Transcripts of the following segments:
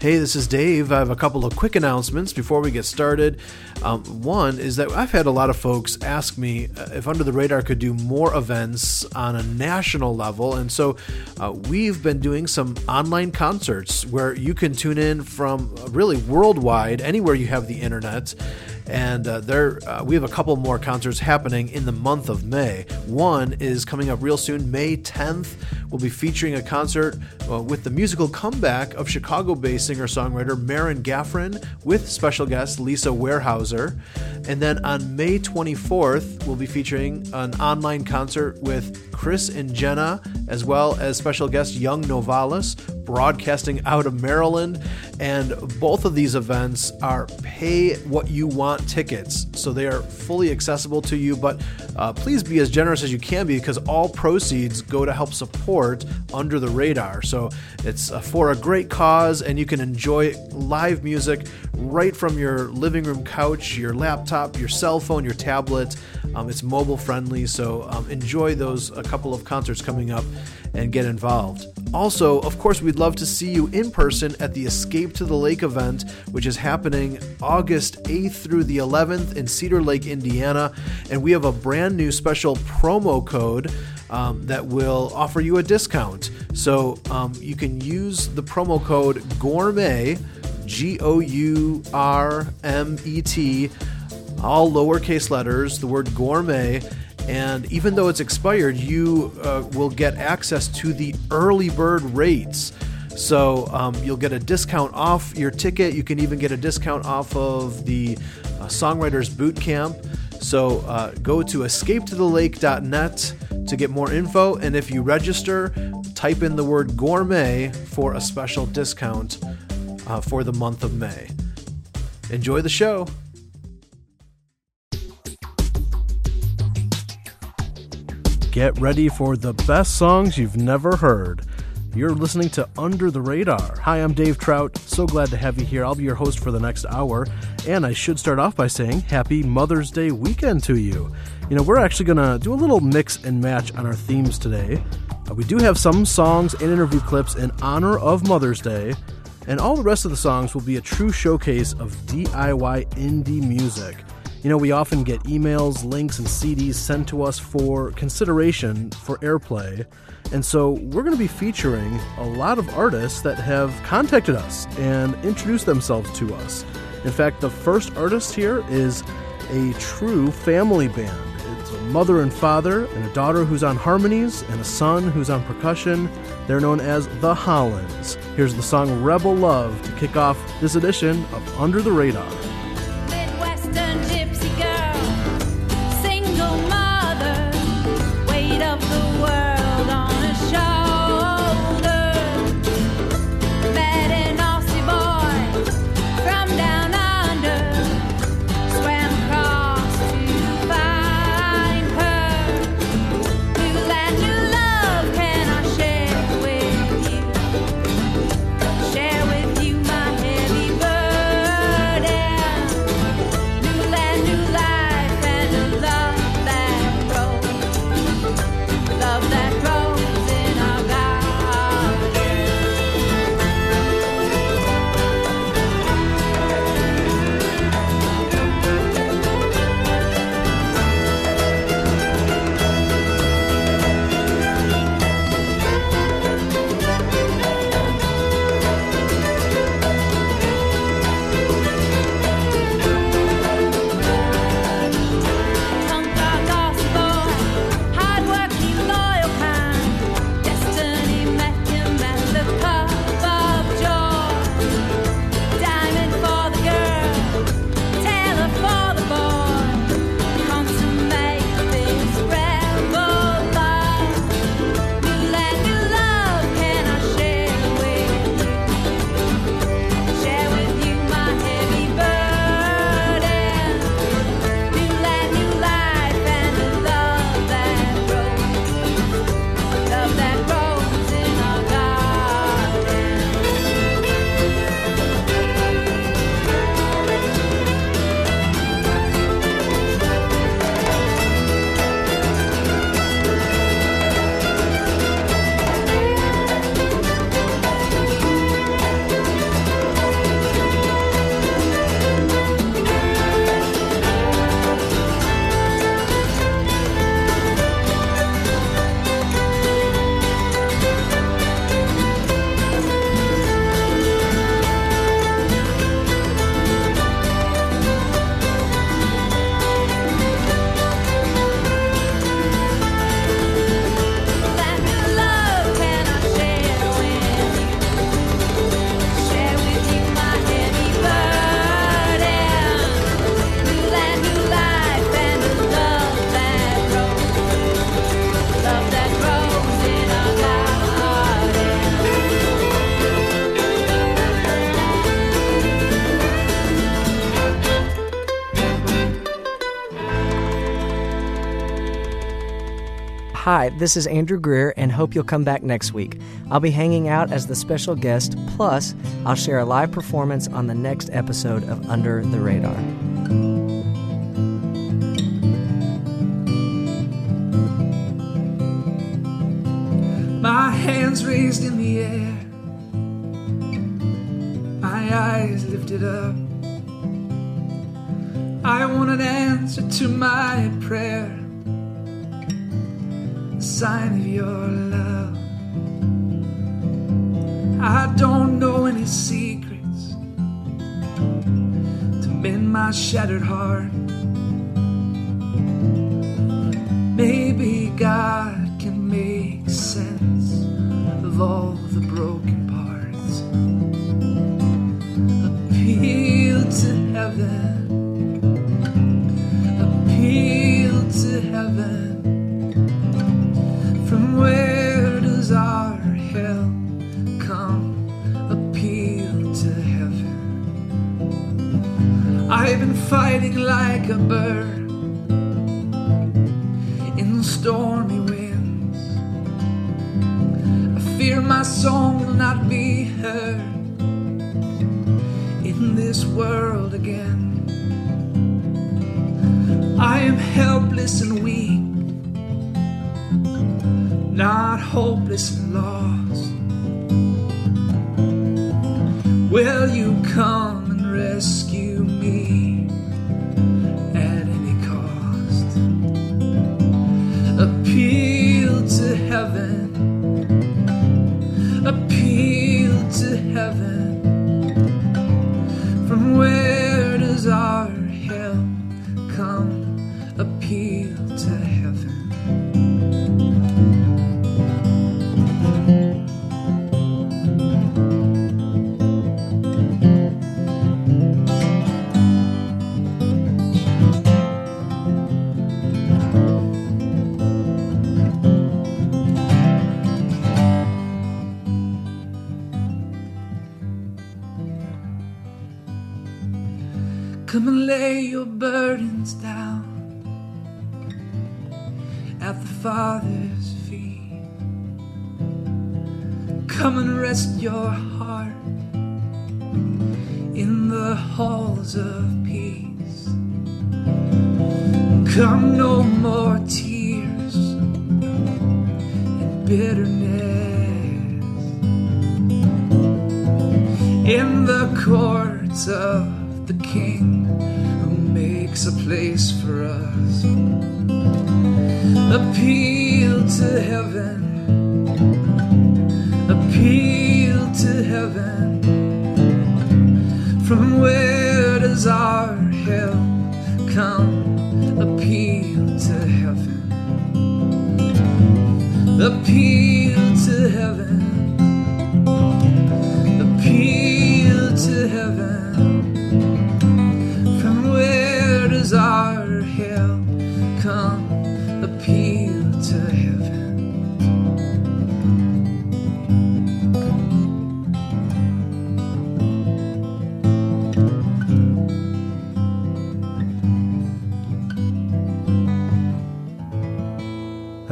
Hey, this is Dave. I have a couple of quick announcements before we get started. Um, one is that I've had a lot of folks ask me uh, if Under the Radar could do more events on a national level. And so uh, we've been doing some online concerts where you can tune in from really worldwide, anywhere you have the internet and uh, there uh, we have a couple more concerts happening in the month of May. One is coming up real soon, May 10th. We'll be featuring a concert uh, with the musical comeback of Chicago-based singer-songwriter Marin Gaffron with special guest Lisa Warehouser. And then on May 24th, we'll be featuring an online concert with Chris and Jenna, as well as special guest Young Novalis, broadcasting out of Maryland. And both of these events are pay what you want tickets. So they are fully accessible to you, but uh, please be as generous as you can be because all proceeds go to help support Under the Radar. So it's uh, for a great cause, and you can enjoy live music right from your living room couch, your laptop, your cell phone, your tablet. Um, it's mobile friendly, so um, enjoy those a couple of concerts coming up and get involved. Also, of course, we'd love to see you in person at the Escape to the Lake event, which is happening August 8th through the 11th in Cedar Lake, Indiana. And we have a brand new special promo code um, that will offer you a discount. So um, you can use the promo code GOURMET, G O U R M E T, all lowercase letters, the word gourmet and even though it's expired, you uh, will get access to the early bird rates. So um, you'll get a discount off your ticket. You can even get a discount off of the uh, Songwriters Boot Camp. So uh, go to escapetothelake.net to get more info. And if you register, type in the word gourmet for a special discount uh, for the month of May. Enjoy the show. Get ready for the best songs you've never heard. You're listening to Under the Radar. Hi, I'm Dave Trout. So glad to have you here. I'll be your host for the next hour. And I should start off by saying Happy Mother's Day weekend to you. You know, we're actually going to do a little mix and match on our themes today. Uh, we do have some songs and interview clips in honor of Mother's Day, and all the rest of the songs will be a true showcase of DIY indie music. You know, we often get emails, links, and CDs sent to us for consideration for airplay. And so we're going to be featuring a lot of artists that have contacted us and introduced themselves to us. In fact, the first artist here is a true family band. It's a mother and father, and a daughter who's on harmonies, and a son who's on percussion. They're known as the Hollands. Here's the song Rebel Love to kick off this edition of Under the Radar. Share with you my heavy burden. Hi, this is Andrew Greer, and hope you'll come back next week. I'll be hanging out as the special guest, plus, I'll share a live performance on the next episode of Under the Radar. My hands raised in the air, my eyes lifted up. I want an answer to my prayer, sign of your love. I don't know any secrets to mend my shattered heart. Like a bird Come and rest your heart in the halls of peace. Come, no more tears and bitterness in the courts of the King who makes a place for us. Appeal to heaven, heaven. From where does our help come? Appeal to heaven, appeal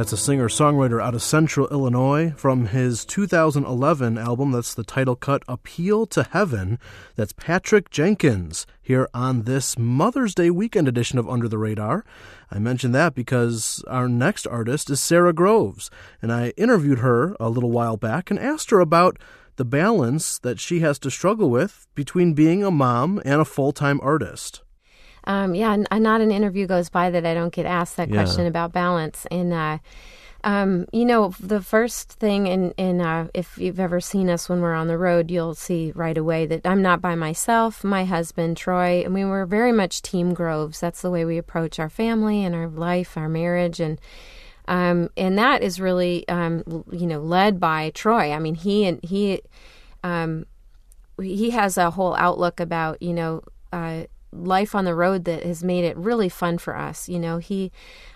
That's a singer songwriter out of central Illinois from his 2011 album. That's the title cut Appeal to Heaven. That's Patrick Jenkins here on this Mother's Day weekend edition of Under the Radar. I mentioned that because our next artist is Sara Groves, and I interviewed her a little while back and asked her about the balance that she has to struggle with between being a mom and a full time artist. Um, yeah, n- not an interview goes by that I don't get asked that Yeah. question about balance. And uh, um, you know, the first thing, in in uh, if you've ever seen us when we're on the road, you'll see right away that I'm not by myself. My husband Troy, and we were very much team Groves. That's the way we approach our family and our life, our marriage, and um, and that is really um, you know led by Troy. I mean, he and he um, he has a whole outlook about you know uh, life on the road that has made it really fun for us. You know, he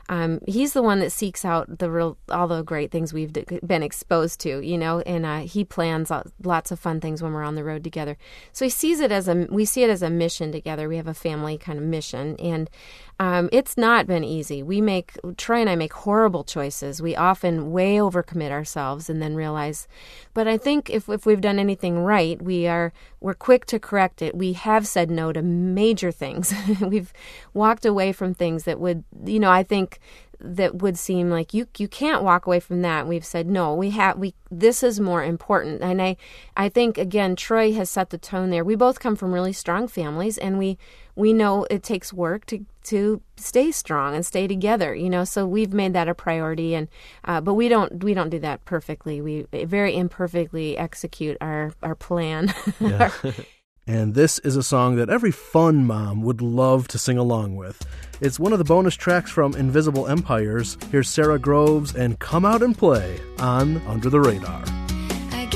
um, he's the one that seeks out the real all the great things we've d- been exposed to, you know, and uh, he plans lots of fun things when we're on the road together. So he sees it as a we see it as a mission together. We have a family kind of mission, and um, it's not been easy. We make Troy and I make horrible choices. We often way overcommit ourselves and then realize. But I think if if we've done anything right, we are we're quick to correct it. We have said no to major things. we've walked away from things that would, you know, I think that would seem like you you can't walk away from that. We've said no. We have we this is more important. And I I think again Troy has set the tone there. We both come from really strong families and we we know it takes work to to stay strong and stay together, you know. So we've made that a priority and uh, but we don't we don't do that perfectly. We very imperfectly execute our our plan. Yeah. And this is a song that every fun mom would love to sing along with. It's one of the bonus tracks from Invisible Empires. Here's Sara Groves and Come Out and Play on Under the Radar. I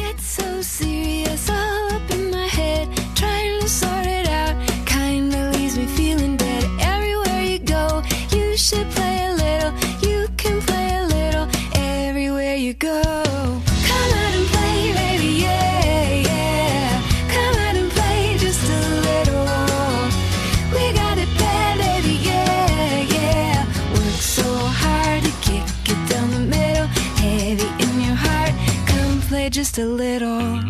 a little.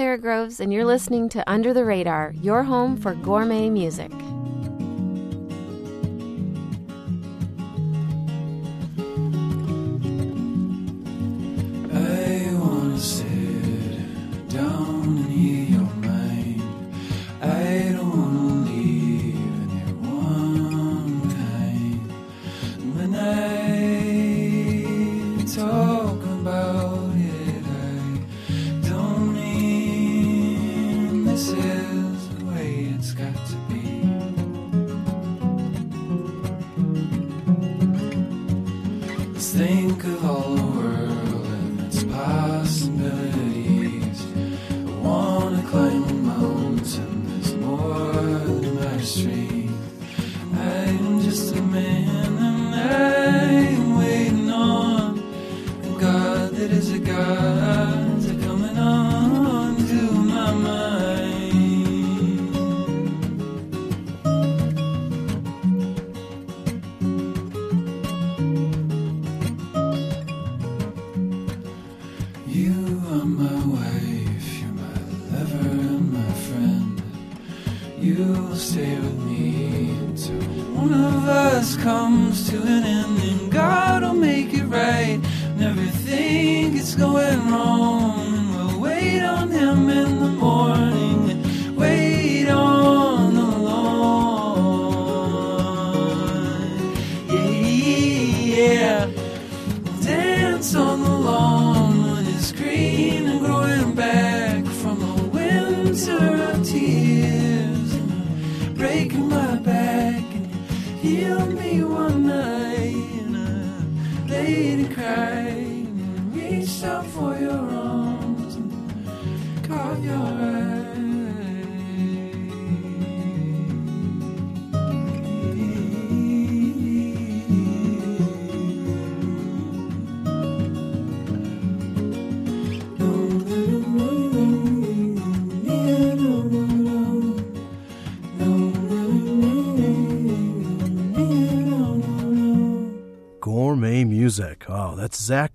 Sara Groves, and you're listening to Under the Radar, your home for gourmet music.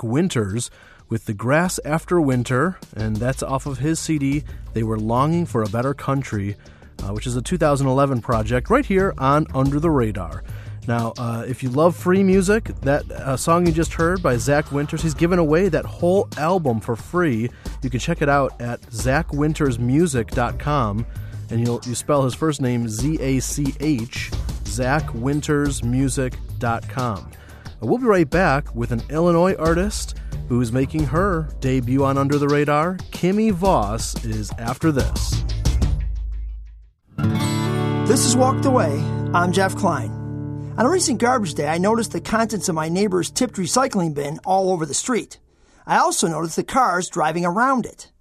Winters with The Grass After Winter, and that's off of his CD, They Were Longing for a Better Country, uh, which is a 2011 project right here on Under the Radar. Now, uh, if you love free music, that uh, song you just heard by Zach Winters, he's given away that whole album for free. You can check it out at zachwintersmusic.com, and you'll, you spell his first name Z A C H, zachwintersmusic.com. We'll be right back with an Illinois artist who is making her debut on Under the Radar. Kimmy Voss is after this. This is Walked Away. I'm Jeff Klein. On a recent garbage day, I noticed the contents of my neighbor's tipped recycling bin all over the street. I also noticed the cars driving around it.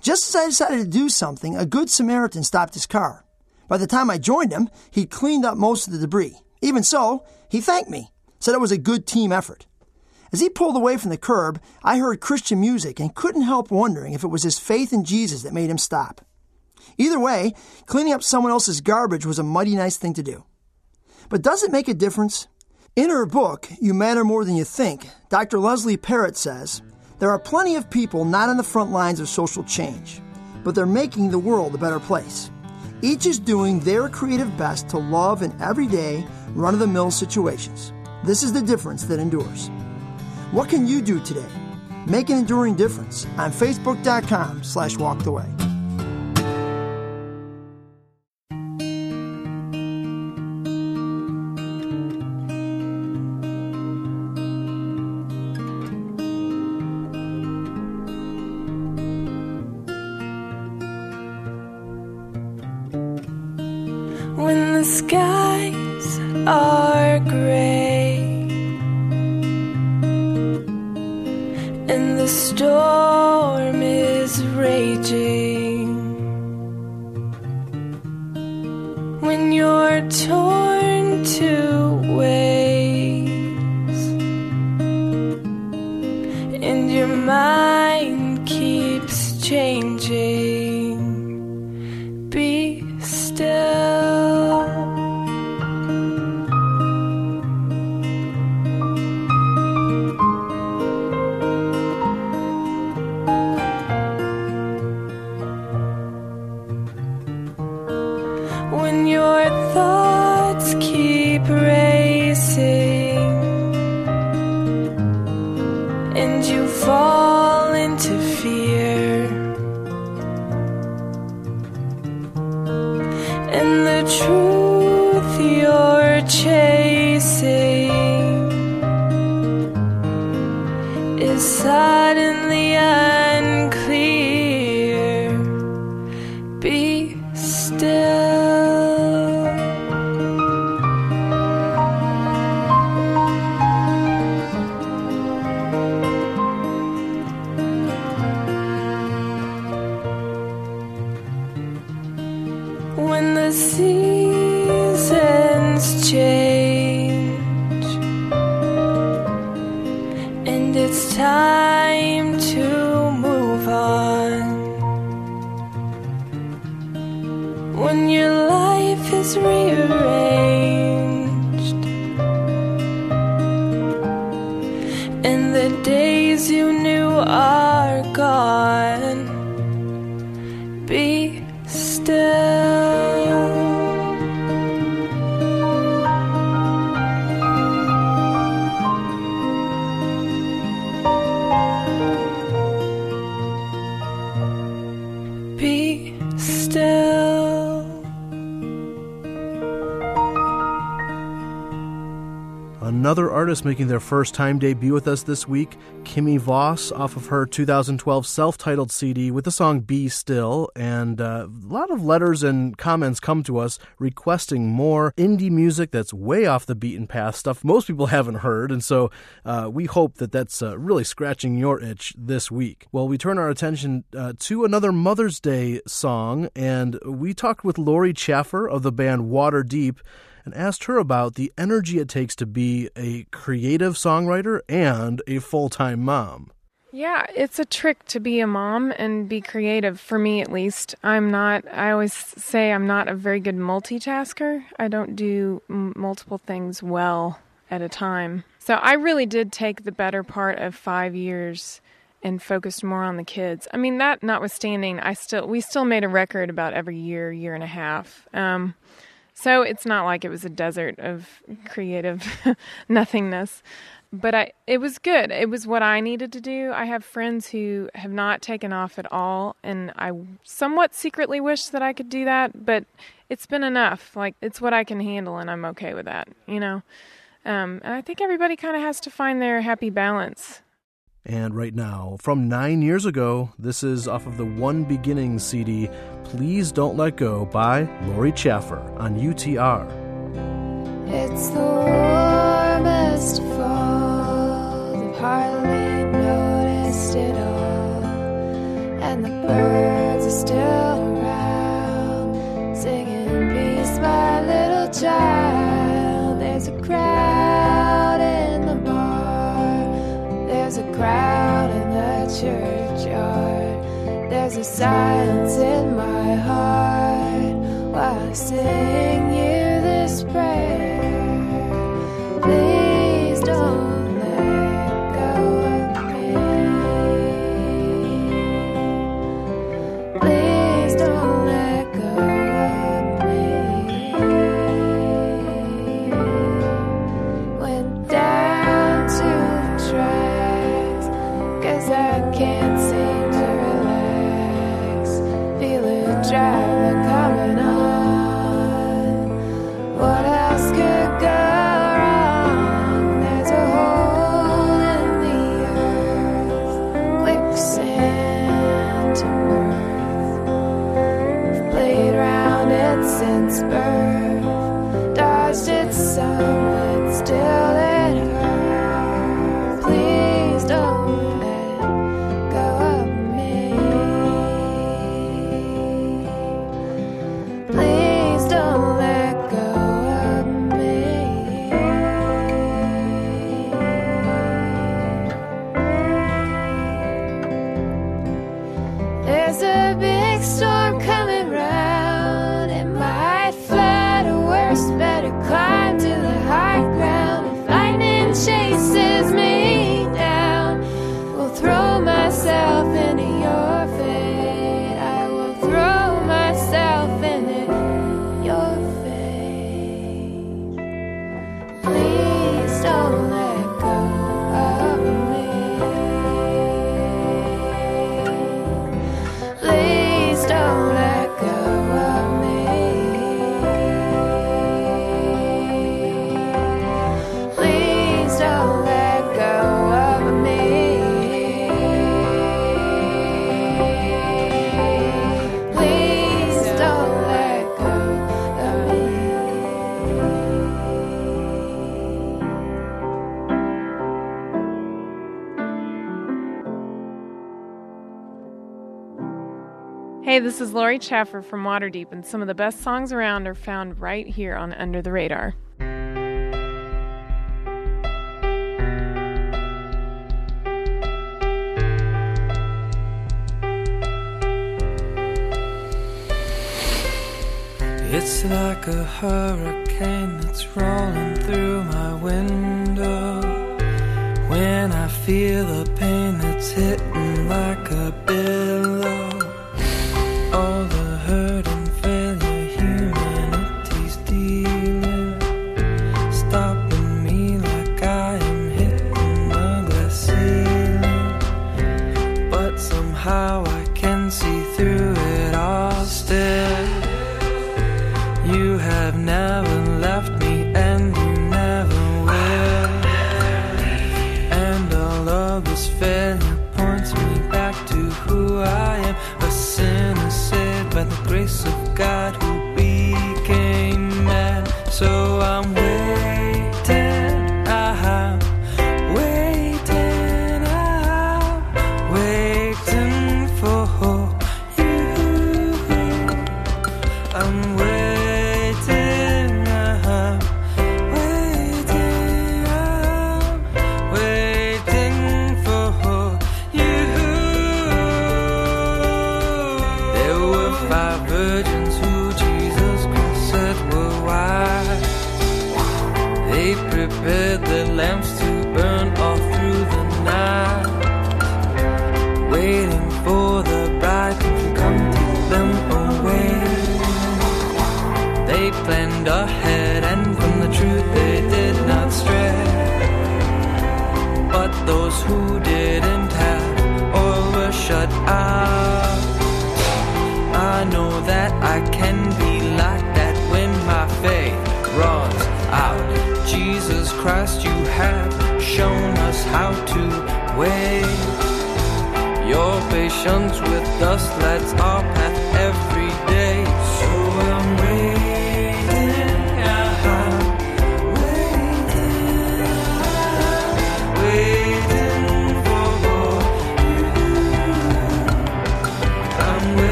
Just as I decided to do something, a good Samaritan stopped his car. By the time I joined him, he'd cleaned up most of the debris. Even so, he thanked me, said it was a good team effort. As he pulled away from the curb, I heard Christian music and couldn't help wondering if it was his faith in Jesus that made him stop. Either way, cleaning up someone else's garbage was a mighty nice thing to do. But does it make a difference? In her book, You Matter More Than You Think, Dr. Leslie Parrott says there are plenty of people not on the front lines of social change, but they're making the world a better place. Each is doing their creative best to love in everyday, run of the mill situations. This is the difference that endures. What can you do today? Make an enduring difference on Facebook.com slash walked away. Be another artist making their first time debut with us this week, Kimmy Voss, off of her 2012 self titled CD with the song Be Still. And uh, a lot of letters and comments come to us requesting more indie music that's way off the beaten path, stuff most people haven't heard. And so uh, we hope that that's uh, really scratching your itch this week. Well, we turn our attention uh, to another Mother's Day song, and we talked with Lori Chaffer of the band Waterdeep and asked her about the energy it takes to be a creative songwriter and a full time mom. Yeah, it's a trick to be a mom and be creative, for me at least. I'm not, I always say I'm not a very good multitasker. I don't do m- multiple things well at a time. So I really did take the better part of five years and focused more on the kids. I mean, that notwithstanding, I still, we still made a record about every year, year and a half. Um, so it's not like it was a desert of creative nothingness. But I it was good. It was what I needed to do. I have friends who have not taken off at all and I somewhat secretly wish that I could do that, but it's been enough. Like it's what I can handle and I'm okay with that, you know. Um, and I think everybody kind of has to find their happy balance. And right now, from nine years ago, this is off of the One Beginning CD, Please Don't Let Go by Lori Chaffer on UTR. It's the warmest fall. There's a silence in my heart while I sing you this prayer. This is Lori Chaffer from Waterdeep, and some of the best songs around are found right here on Under the Radar. It's like a hurricane that's rolling through my window. When I feel the pain that's hitting like a billow. You have never left me and you never will. And all of this failure points me back to who I am. A sinner saved by the grace of God.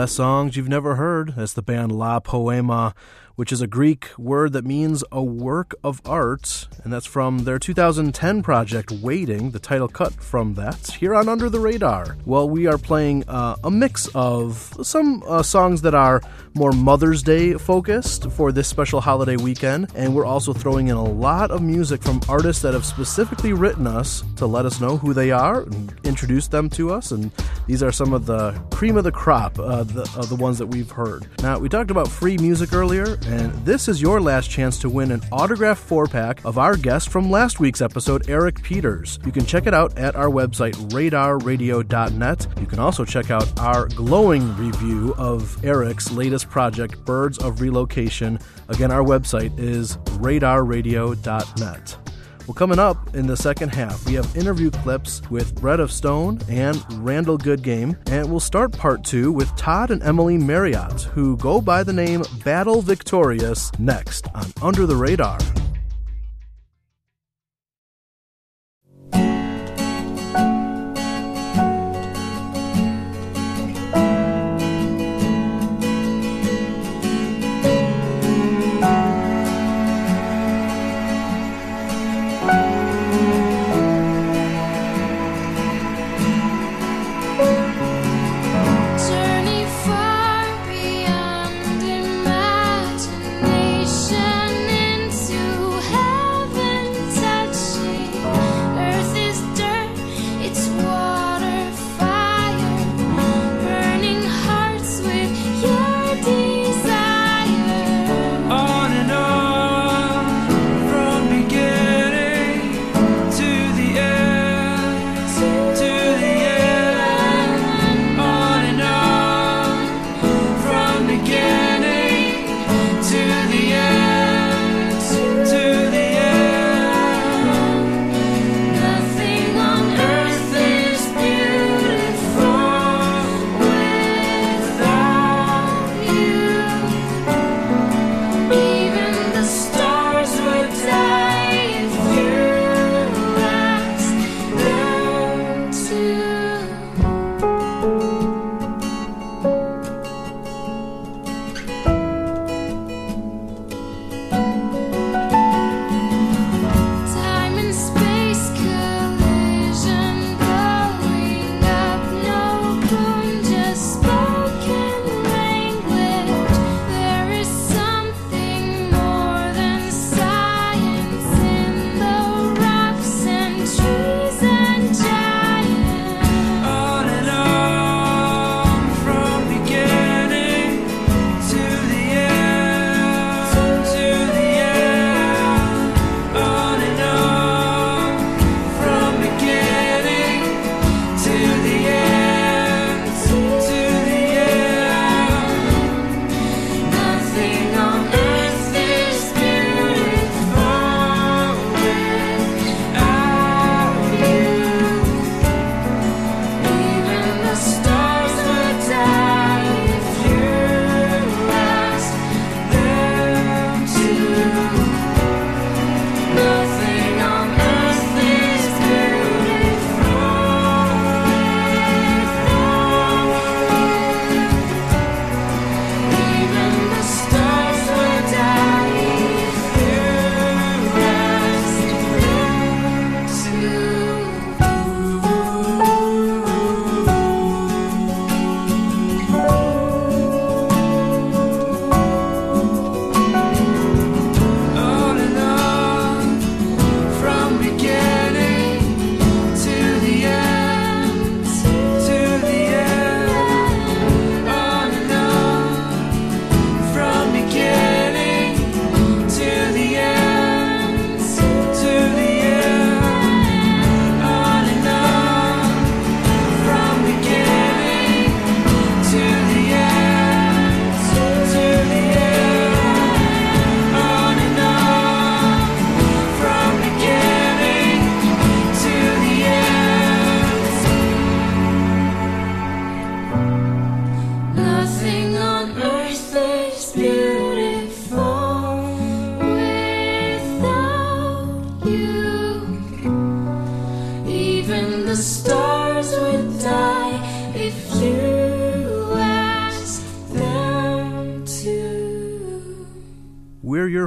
Best songs you've never heard. That's the band La Poema, which is a Greek word that means a work of art. And that's from their 2010 project, Waiting, the title cut from that, here on Under the Radar. Well, we are playing uh, a mix of some uh, songs that are more Mother's Day focused for this special holiday weekend. And we're also throwing in a lot of music from artists that have specifically written us to let us know who they are and introduce them to us. And these are some of the cream of the crop uh, the, of the ones that we've heard. Now, we talked about free music earlier, and this is your last chance to win an autographed four pack of our guest from last week's episode, Eric Peters. You can check it out at our website, radarradio.net. You can also check out our glowing review of Eric's latest project, Birds of Relocation. Again, our website is radarradio.net. Well, coming up in the second half, we have interview clips with Bread of Stone and Randall Goodgame, and we'll start part two with Todd and Emily Marriott, who go by the name Battle Victorious, next on Under the Radar.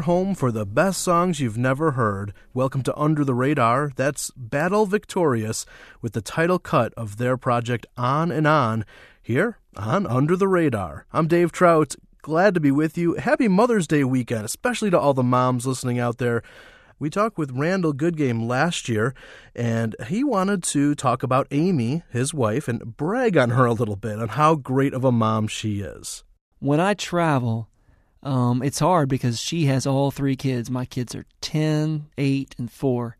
Home for the best songs you've never heard. Welcome to Under the Radar. That's Battle Victorious with the title cut of their project On and On here on Under the Radar. I'm Dave Trout. Glad to be with you. Happy Mother's Day weekend, especially to all the moms listening out there. We talked with Randall Goodgame last year, and he wanted to talk about Amy, his wife, and brag on her a little bit on how great of a mom she is. When I travel, um, it's hard because she has all three kids. My kids are 10, 8, and 4.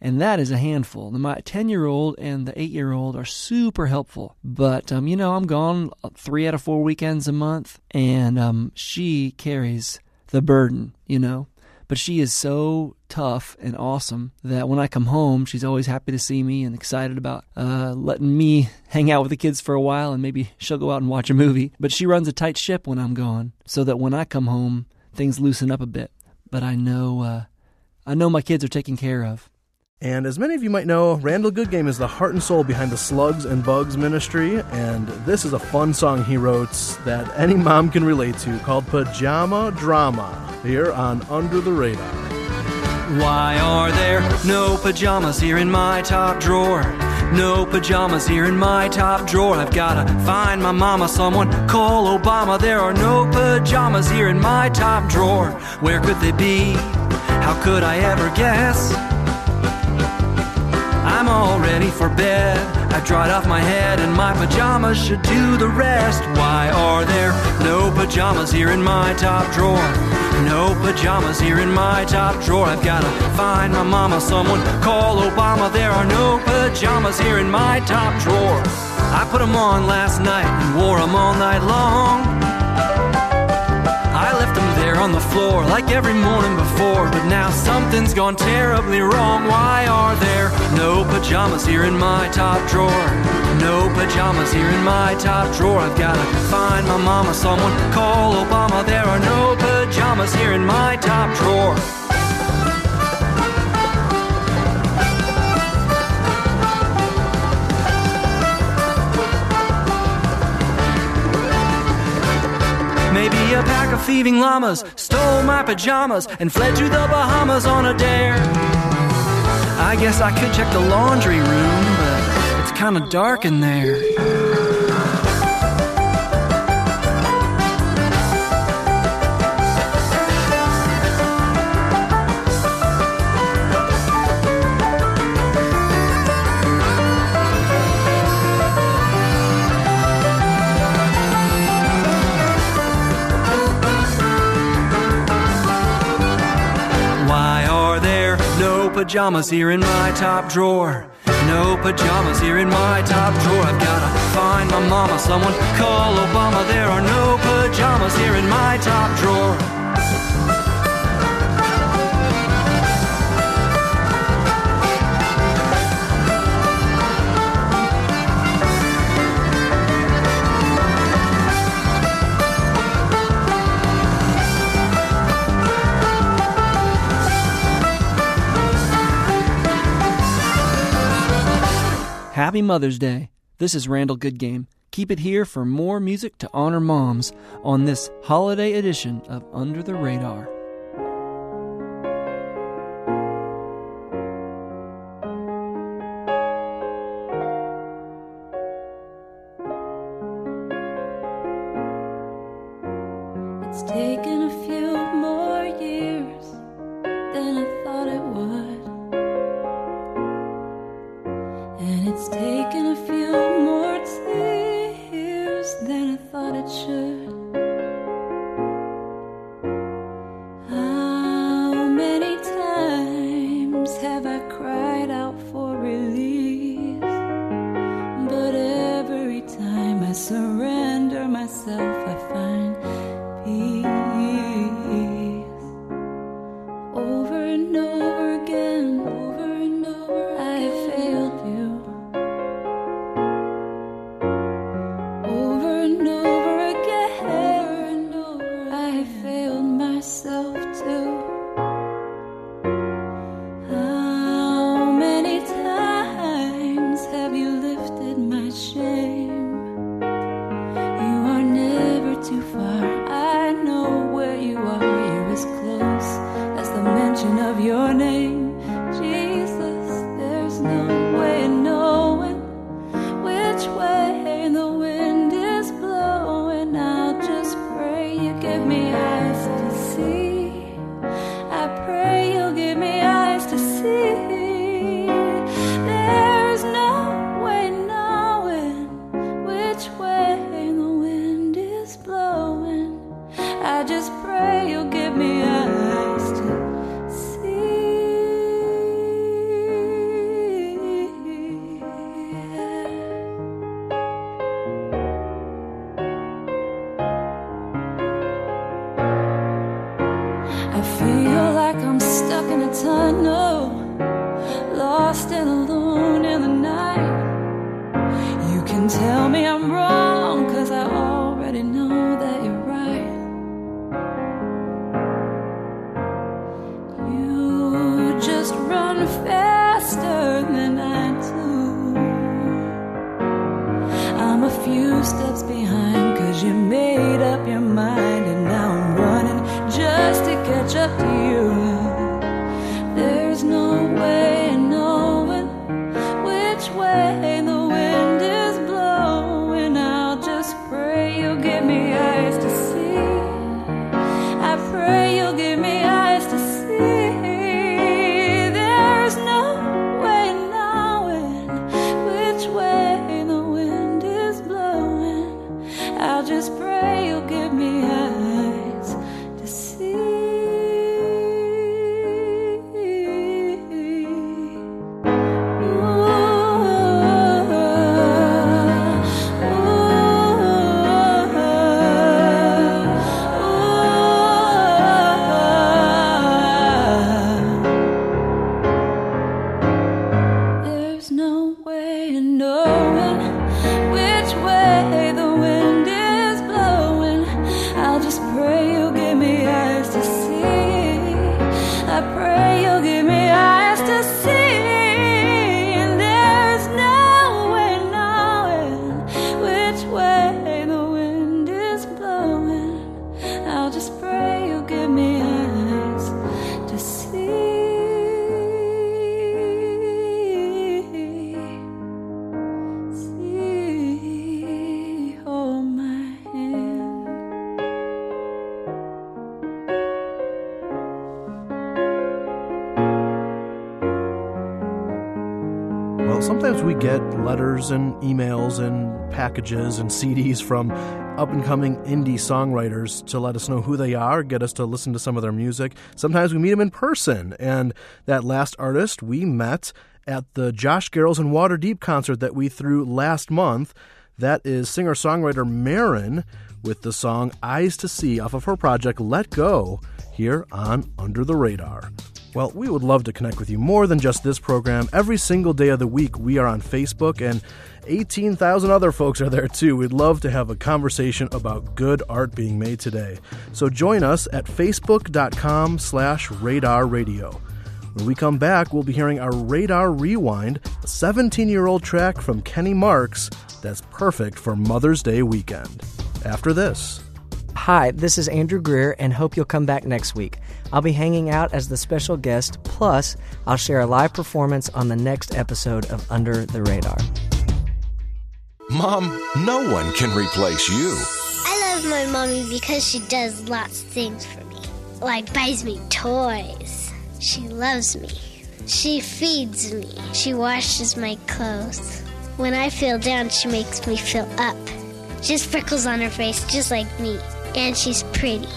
And that is a handful. My 10 year old and the 8 year old are super helpful. But, um, you know, I'm gone three out of four weekends a month, and um, she carries the burden, you know. But she is so tough and awesome that when I come home, she's always happy to see me and excited about uh, letting me hang out with the kids for a while and maybe she'll go out and watch a movie. But she runs a tight ship when I'm gone so that when I come home, things loosen up a bit. But I know, uh, I know my kids are taken care of. And as many of you might know, Randall Goodgame is the heart and soul behind the Slugs and Bugs ministry, and this is a fun song he wrote that any mom can relate to called Pajama Drama here on Under the Radar. Why are there no pajamas here in my top drawer? No pajamas here in my top drawer. I've gotta find my mama, someone call Obama. There are no pajamas here in my top drawer. Where could they be? How could I ever guess? I'm all ready for bed. I've dried off my head and my pajamas should do the rest. Why are there no pajamas here in my top drawer? No pajamas here in my top drawer. I've gotta find my mama, someone call Obama. There are no pajamas here in my top drawer. I put 'em on last night and wore 'em all night long. On the floor like every morning before, but now something's gone terribly wrong. Why are there no pajamas here in my top drawer? No pajamas here in my top drawer. I've gotta find my mama, someone call Obama. There are no pajamas here in my top drawer. Maybe a pack of thieving llamas stole my pajamas and fled to the Bahamas on a dare. I guess I could check the laundry room, but it's kinda dark in there. Pajamas here in my top drawer? No pajamas here in my top drawer. I've gotta find my mama, someone call Obama. There are no pajamas here in my top drawer. Happy Mother's Day. This is Randall Goodgame. Keep it here for more music to honor moms on this holiday edition of Under the Radar. 雪 emails and packages and CDs from up and coming indie songwriters to let us know who they are, get us to listen to some of their music. Sometimes we meet them in person. And that last artist we met at the Josh Garrels and Waterdeep concert that we threw last month. That is singer songwriter Marin with the song Eyes to See off of her project Let Go here on Under the Radar. Well, we would love to connect with you more than just this program. Every single day of the week, we are on Facebook, and 18,000 other folks are there too. We'd love to have a conversation about good art being made today. So join us at facebook.com slash radar radio. When we come back, we'll be hearing our Radar Rewind, a 17 year old track from Kenny Marks that's perfect for Mother's Day weekend. After this. Hi, this is Andrew Greer, and hope you'll come back next week. I'll be hanging out as the special guest, plus, I'll share a live performance on the next episode of Under the Radar. Mom, no one can replace you. I love my mommy because she does lots of things for me, like buys me toys. She loves me. She feeds me. She washes my clothes. When I feel down, she makes me feel up. She has freckles on her face, just like me. And she's pretty.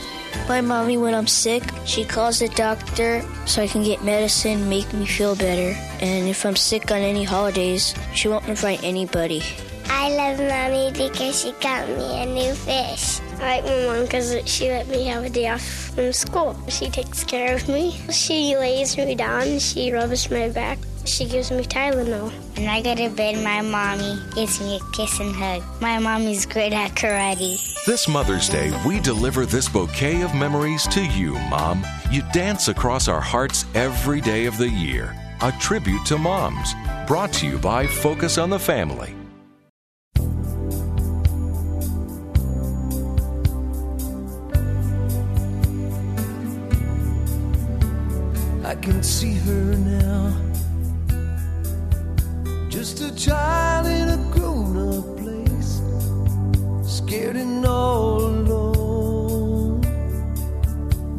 My mommy, when I'm sick, she calls the doctor so I can get medicine, make me feel better. And if I'm sick on any holidays, she won't invite anybody. I love mommy because she got me a new fish. I like my mom because she let me have a day off from school. She takes care of me. She lays me down. She rubs my back. She gives me Tylenol. When I go to bed, my mommy gives me a kiss and hug. My mommy's great at karate. This Mother's Day, we deliver this bouquet of memories to you, Mom. You dance across our hearts every day of the year. A tribute to moms. Brought to you by Focus on the Family. I can see her now. Just a child in a grown up place, scared and all alone.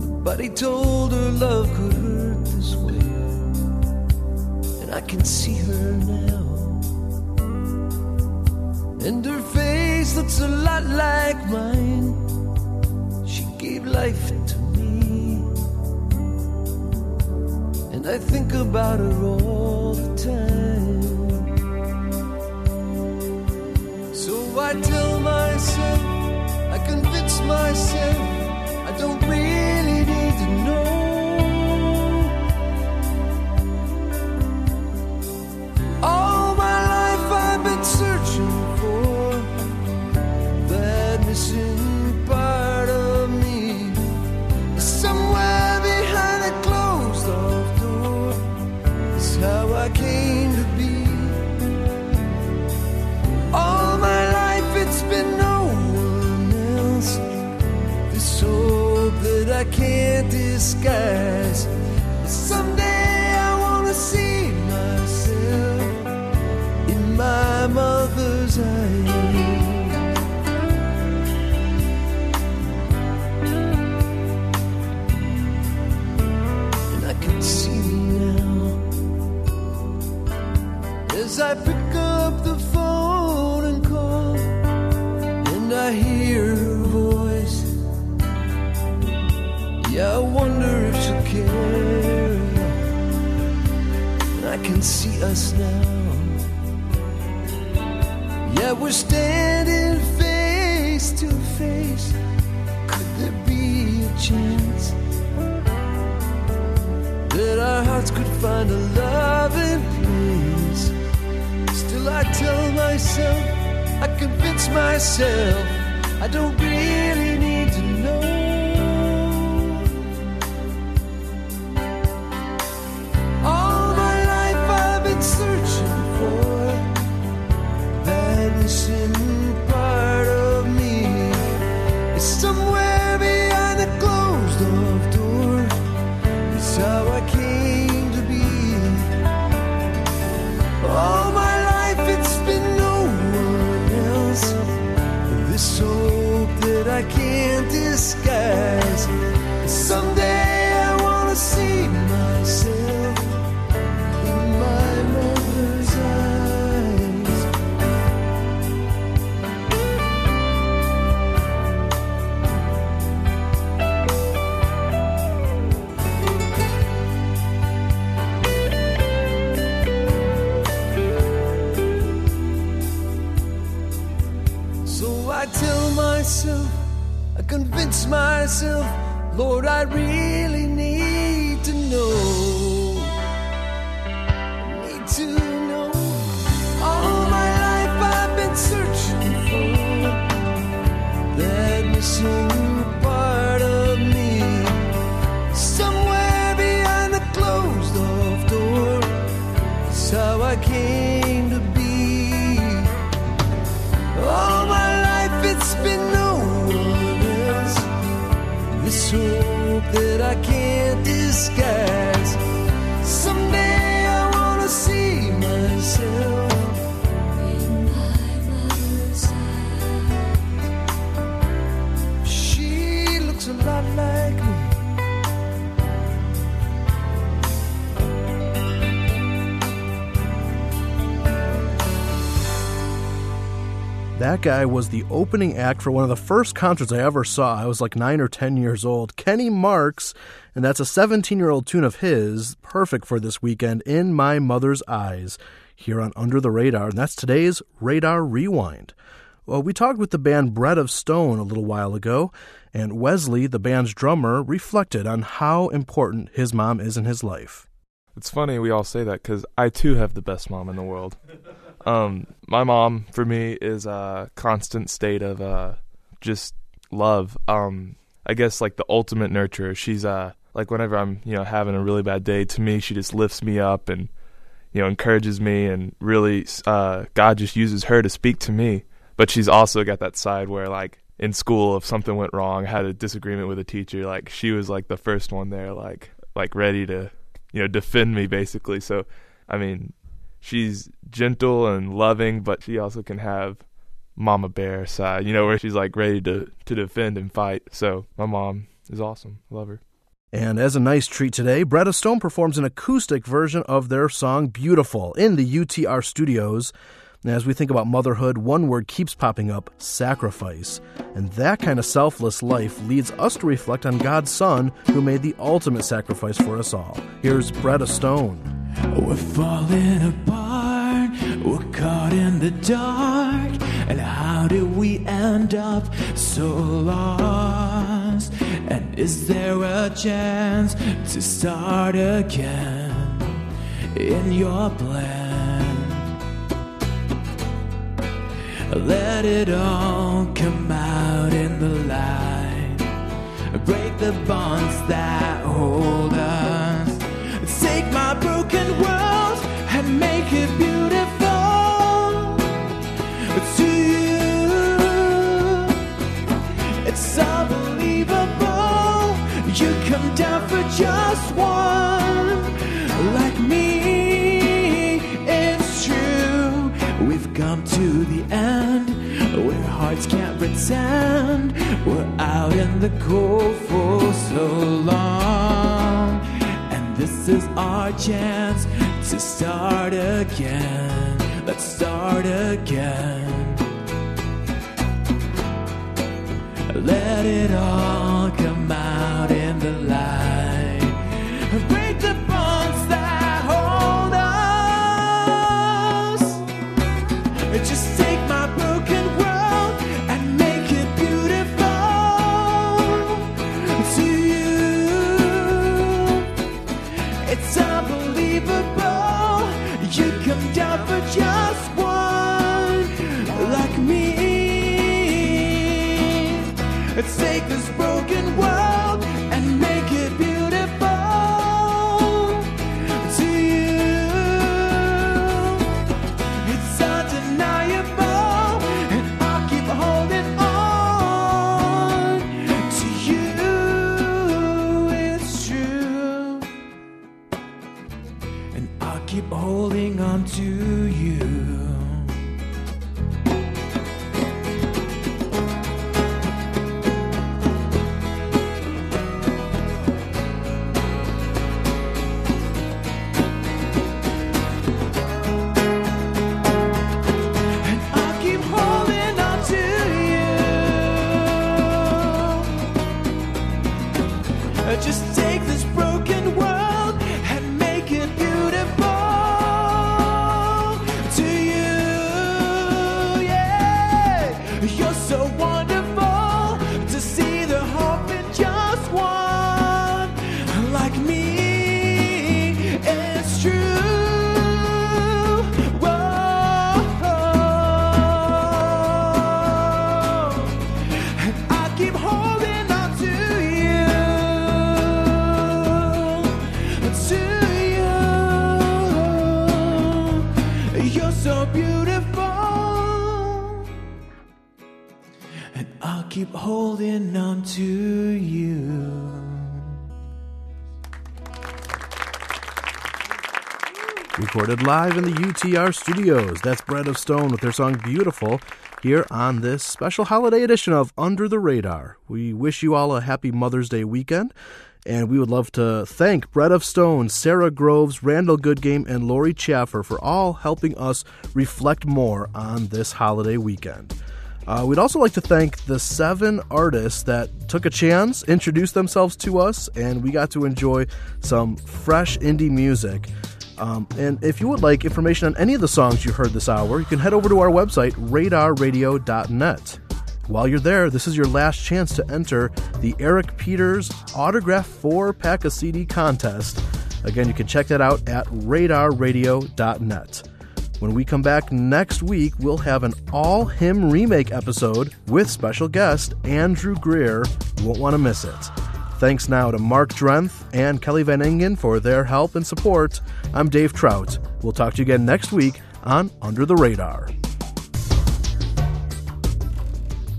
Nobody told her love could hurt this way. And I can see her now. And her face looks a lot like mine. She gave life to me. And I think about her all the time. I tell myself, I convince myself, I don't really need to know. Disguise. Someday I wanna see myself in my mother's eyes. And I can see now as I pick up the phone and call, and I hear can see us now. Yeah, we're standing face to face. Could there be a chance that our hearts could find a loving place? Still, I tell myself, I convince myself, I don't really That guy was the opening act for one of the first concerts I ever saw. I was like nine or ten years old. Kenny Marks, and that's a 17 year old tune of his, perfect for this weekend, In My Mother's Eyes, here on Under the Radar. And that's today's Radar Rewind. Well, we talked with the band Bread of Stone a little while ago, and Wesley, the band's drummer, reflected on how important his mom is in his life. It's funny we all say that because I too have the best mom in the world. Um, my mom for me is a constant state of uh, just love. Um, I guess like the ultimate nurturer. She's uh like whenever I'm you know having a really bad day, to me she just lifts me up and you know encourages me and really uh, God just uses her to speak to me. But she's also got that side where like in school if something went wrong, had a disagreement with a teacher, like she was like the first one there, like like ready to you know defend me basically. So I mean she's gentle and loving, but she also can have mama bear side, you know, where she's like ready to to defend and fight. So my mom is awesome. Love her. And as a nice treat today, Bread of Stone performs an acoustic version of their song Beautiful in the UTR studios. And as we think about motherhood, one word keeps popping up sacrifice. And that kind of selfless life leads us to reflect on God's Son who made the ultimate sacrifice for us all. Here's Bread of Stone. We're falling apart, we're caught in the dark. And how did we end up so lost? And is there a chance to start again in your plan? Let it all come out in the light. Break the bonds that hold my broken world and make it beautiful. To you, it's unbelievable. You come down for just one, like me. It's true. We've come to the end where hearts can't pretend. We're out in the cold for so long. This is our chance to start again. Let's start again. Let it all come out keep holding on to you. Recorded live in the UTR studios. That's Bread of Stone with their song Beautiful here on this special holiday edition of Under the Radar. We wish you all a happy Mother's Day weekend. And we would love to thank Bread of Stone, Sara Groves, Randall Goodgame, and Lori Chaffer for all helping us reflect more on this holiday weekend. Uh, we'd also like to thank the seven artists that took a chance, introduced themselves to us, and we got to enjoy some fresh indie music. Um, and if you would like information on any of the songs you heard this hour, you can head over to our website, radarradio.net. While you're there, this is your last chance to enter the Eric Peters Autograph 4 Pack a CD contest. Again, you can check that out at radarradio.net. When we come back next week, we'll have an all hymn remake episode with special guest Andrew Greer. You won't want to miss it. Thanks now to Mark Drenth and Kelly Van Ingen for their help and support. I'm Dave Trout. We'll talk to you again next week on Under the Radar.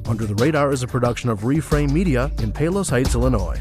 Under the Radar is a production of Reframe Media in Palos Heights, Illinois.